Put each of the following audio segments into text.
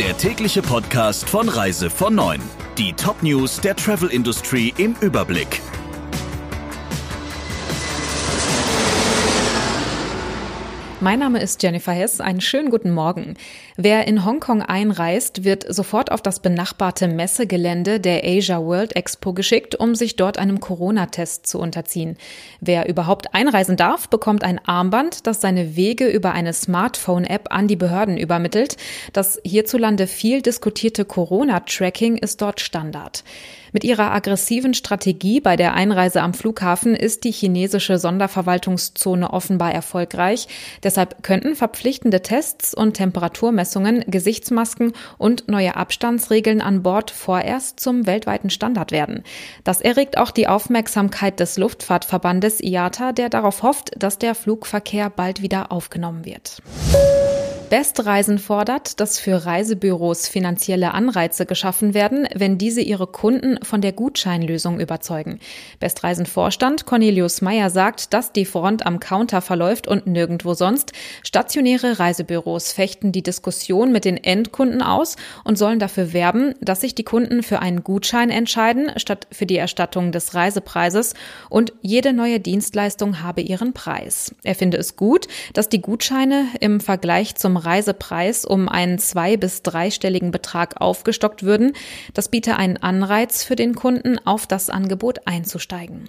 der tägliche Podcast von Reise von 9. Die Top-News der Travel Industry im Überblick. Mein Name ist Jennifer Hess. Einen schönen guten Morgen. Wer in Hongkong einreist, wird sofort auf das benachbarte Messegelände der Asia World Expo geschickt, um sich dort einem Corona-Test zu unterziehen. Wer überhaupt einreisen darf, bekommt ein Armband, das seine Wege über eine Smartphone-App an die Behörden übermittelt. Das hierzulande viel diskutierte Corona-Tracking ist dort Standard. Mit ihrer aggressiven Strategie bei der Einreise am Flughafen ist die chinesische Sonderverwaltungszone offenbar erfolgreich. Deshalb könnten verpflichtende Tests und Temperaturmessungen, Gesichtsmasken und neue Abstandsregeln an Bord vorerst zum weltweiten Standard werden. Das erregt auch die Aufmerksamkeit des Luftfahrtverbandes IATA, der darauf hofft, dass der Flugverkehr bald wieder aufgenommen wird. Bestreisen fordert, dass für Reisebüros finanzielle Anreize geschaffen werden, wenn diese ihre Kunden von der Gutscheinlösung überzeugen. Bestreisen Vorstand Cornelius Meyer sagt, dass die Front am Counter verläuft und nirgendwo sonst. Stationäre Reisebüros fechten die Diskussion mit den Endkunden aus und sollen dafür werben, dass sich die Kunden für einen Gutschein entscheiden, statt für die Erstattung des Reisepreises und jede neue Dienstleistung habe ihren Preis. Er finde es gut, dass die Gutscheine im Vergleich zum Reisepreis um einen zwei- bis dreistelligen Betrag aufgestockt würden. Das biete einen Anreiz für den Kunden, auf das Angebot einzusteigen.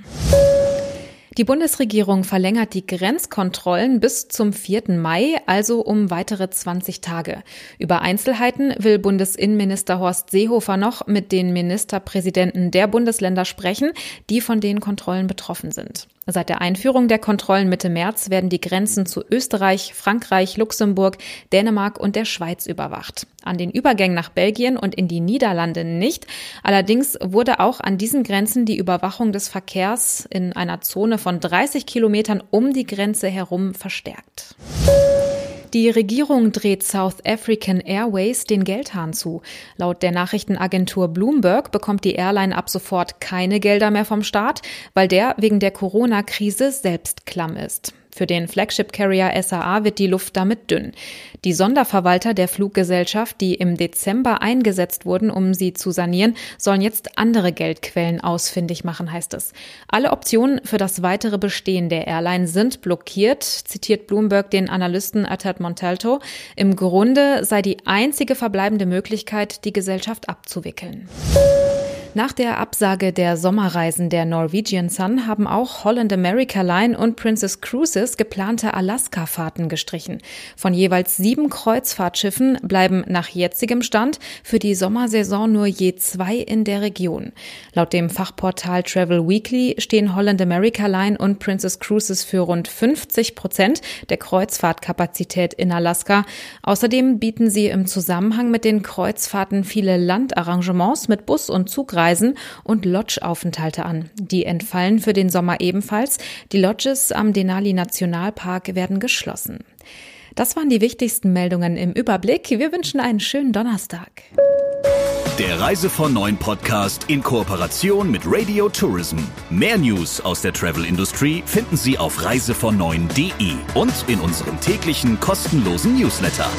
Die Bundesregierung verlängert die Grenzkontrollen bis zum 4. Mai, also um weitere 20 Tage. Über Einzelheiten will Bundesinnenminister Horst Seehofer noch mit den Ministerpräsidenten der Bundesländer sprechen, die von den Kontrollen betroffen sind. Seit der Einführung der Kontrollen Mitte März werden die Grenzen zu Österreich, Frankreich, Luxemburg, Dänemark und der Schweiz überwacht. An den Übergängen nach Belgien und in die Niederlande nicht. Allerdings wurde auch an diesen Grenzen die Überwachung des Verkehrs in einer Zone von 30 Kilometern um die Grenze herum verstärkt. Die Regierung dreht South African Airways den Geldhahn zu. Laut der Nachrichtenagentur Bloomberg bekommt die Airline ab sofort keine Gelder mehr vom Staat, weil der wegen der Corona-Krise selbst klamm ist. Für den Flagship Carrier SAA wird die Luft damit dünn. Die Sonderverwalter der Fluggesellschaft, die im Dezember eingesetzt wurden, um sie zu sanieren, sollen jetzt andere Geldquellen ausfindig machen, heißt es. Alle Optionen für das weitere Bestehen der Airline sind blockiert, zitiert Bloomberg den Analysten Atat Montalto. Im Grunde sei die einzige verbleibende Möglichkeit, die Gesellschaft abzuwickeln. Nach der Absage der Sommerreisen der Norwegian Sun haben auch Holland America Line und Princess Cruises geplante Alaska-Fahrten gestrichen. Von jeweils sieben Kreuzfahrtschiffen bleiben nach jetzigem Stand für die Sommersaison nur je zwei in der Region. Laut dem Fachportal Travel Weekly stehen Holland America Line und Princess Cruises für rund 50 Prozent der Kreuzfahrtkapazität in Alaska. Außerdem bieten sie im Zusammenhang mit den Kreuzfahrten viele Landarrangements mit Bus und Zugreisen Reisen und Lodge-Aufenthalte an. Die entfallen für den Sommer ebenfalls. Die Lodges am Denali Nationalpark werden geschlossen. Das waren die wichtigsten Meldungen im Überblick. Wir wünschen einen schönen Donnerstag. Der Reise von Neuen Podcast in Kooperation mit Radio Tourism. Mehr News aus der Travel Industry finden Sie auf reisevon und in unserem täglichen kostenlosen Newsletter.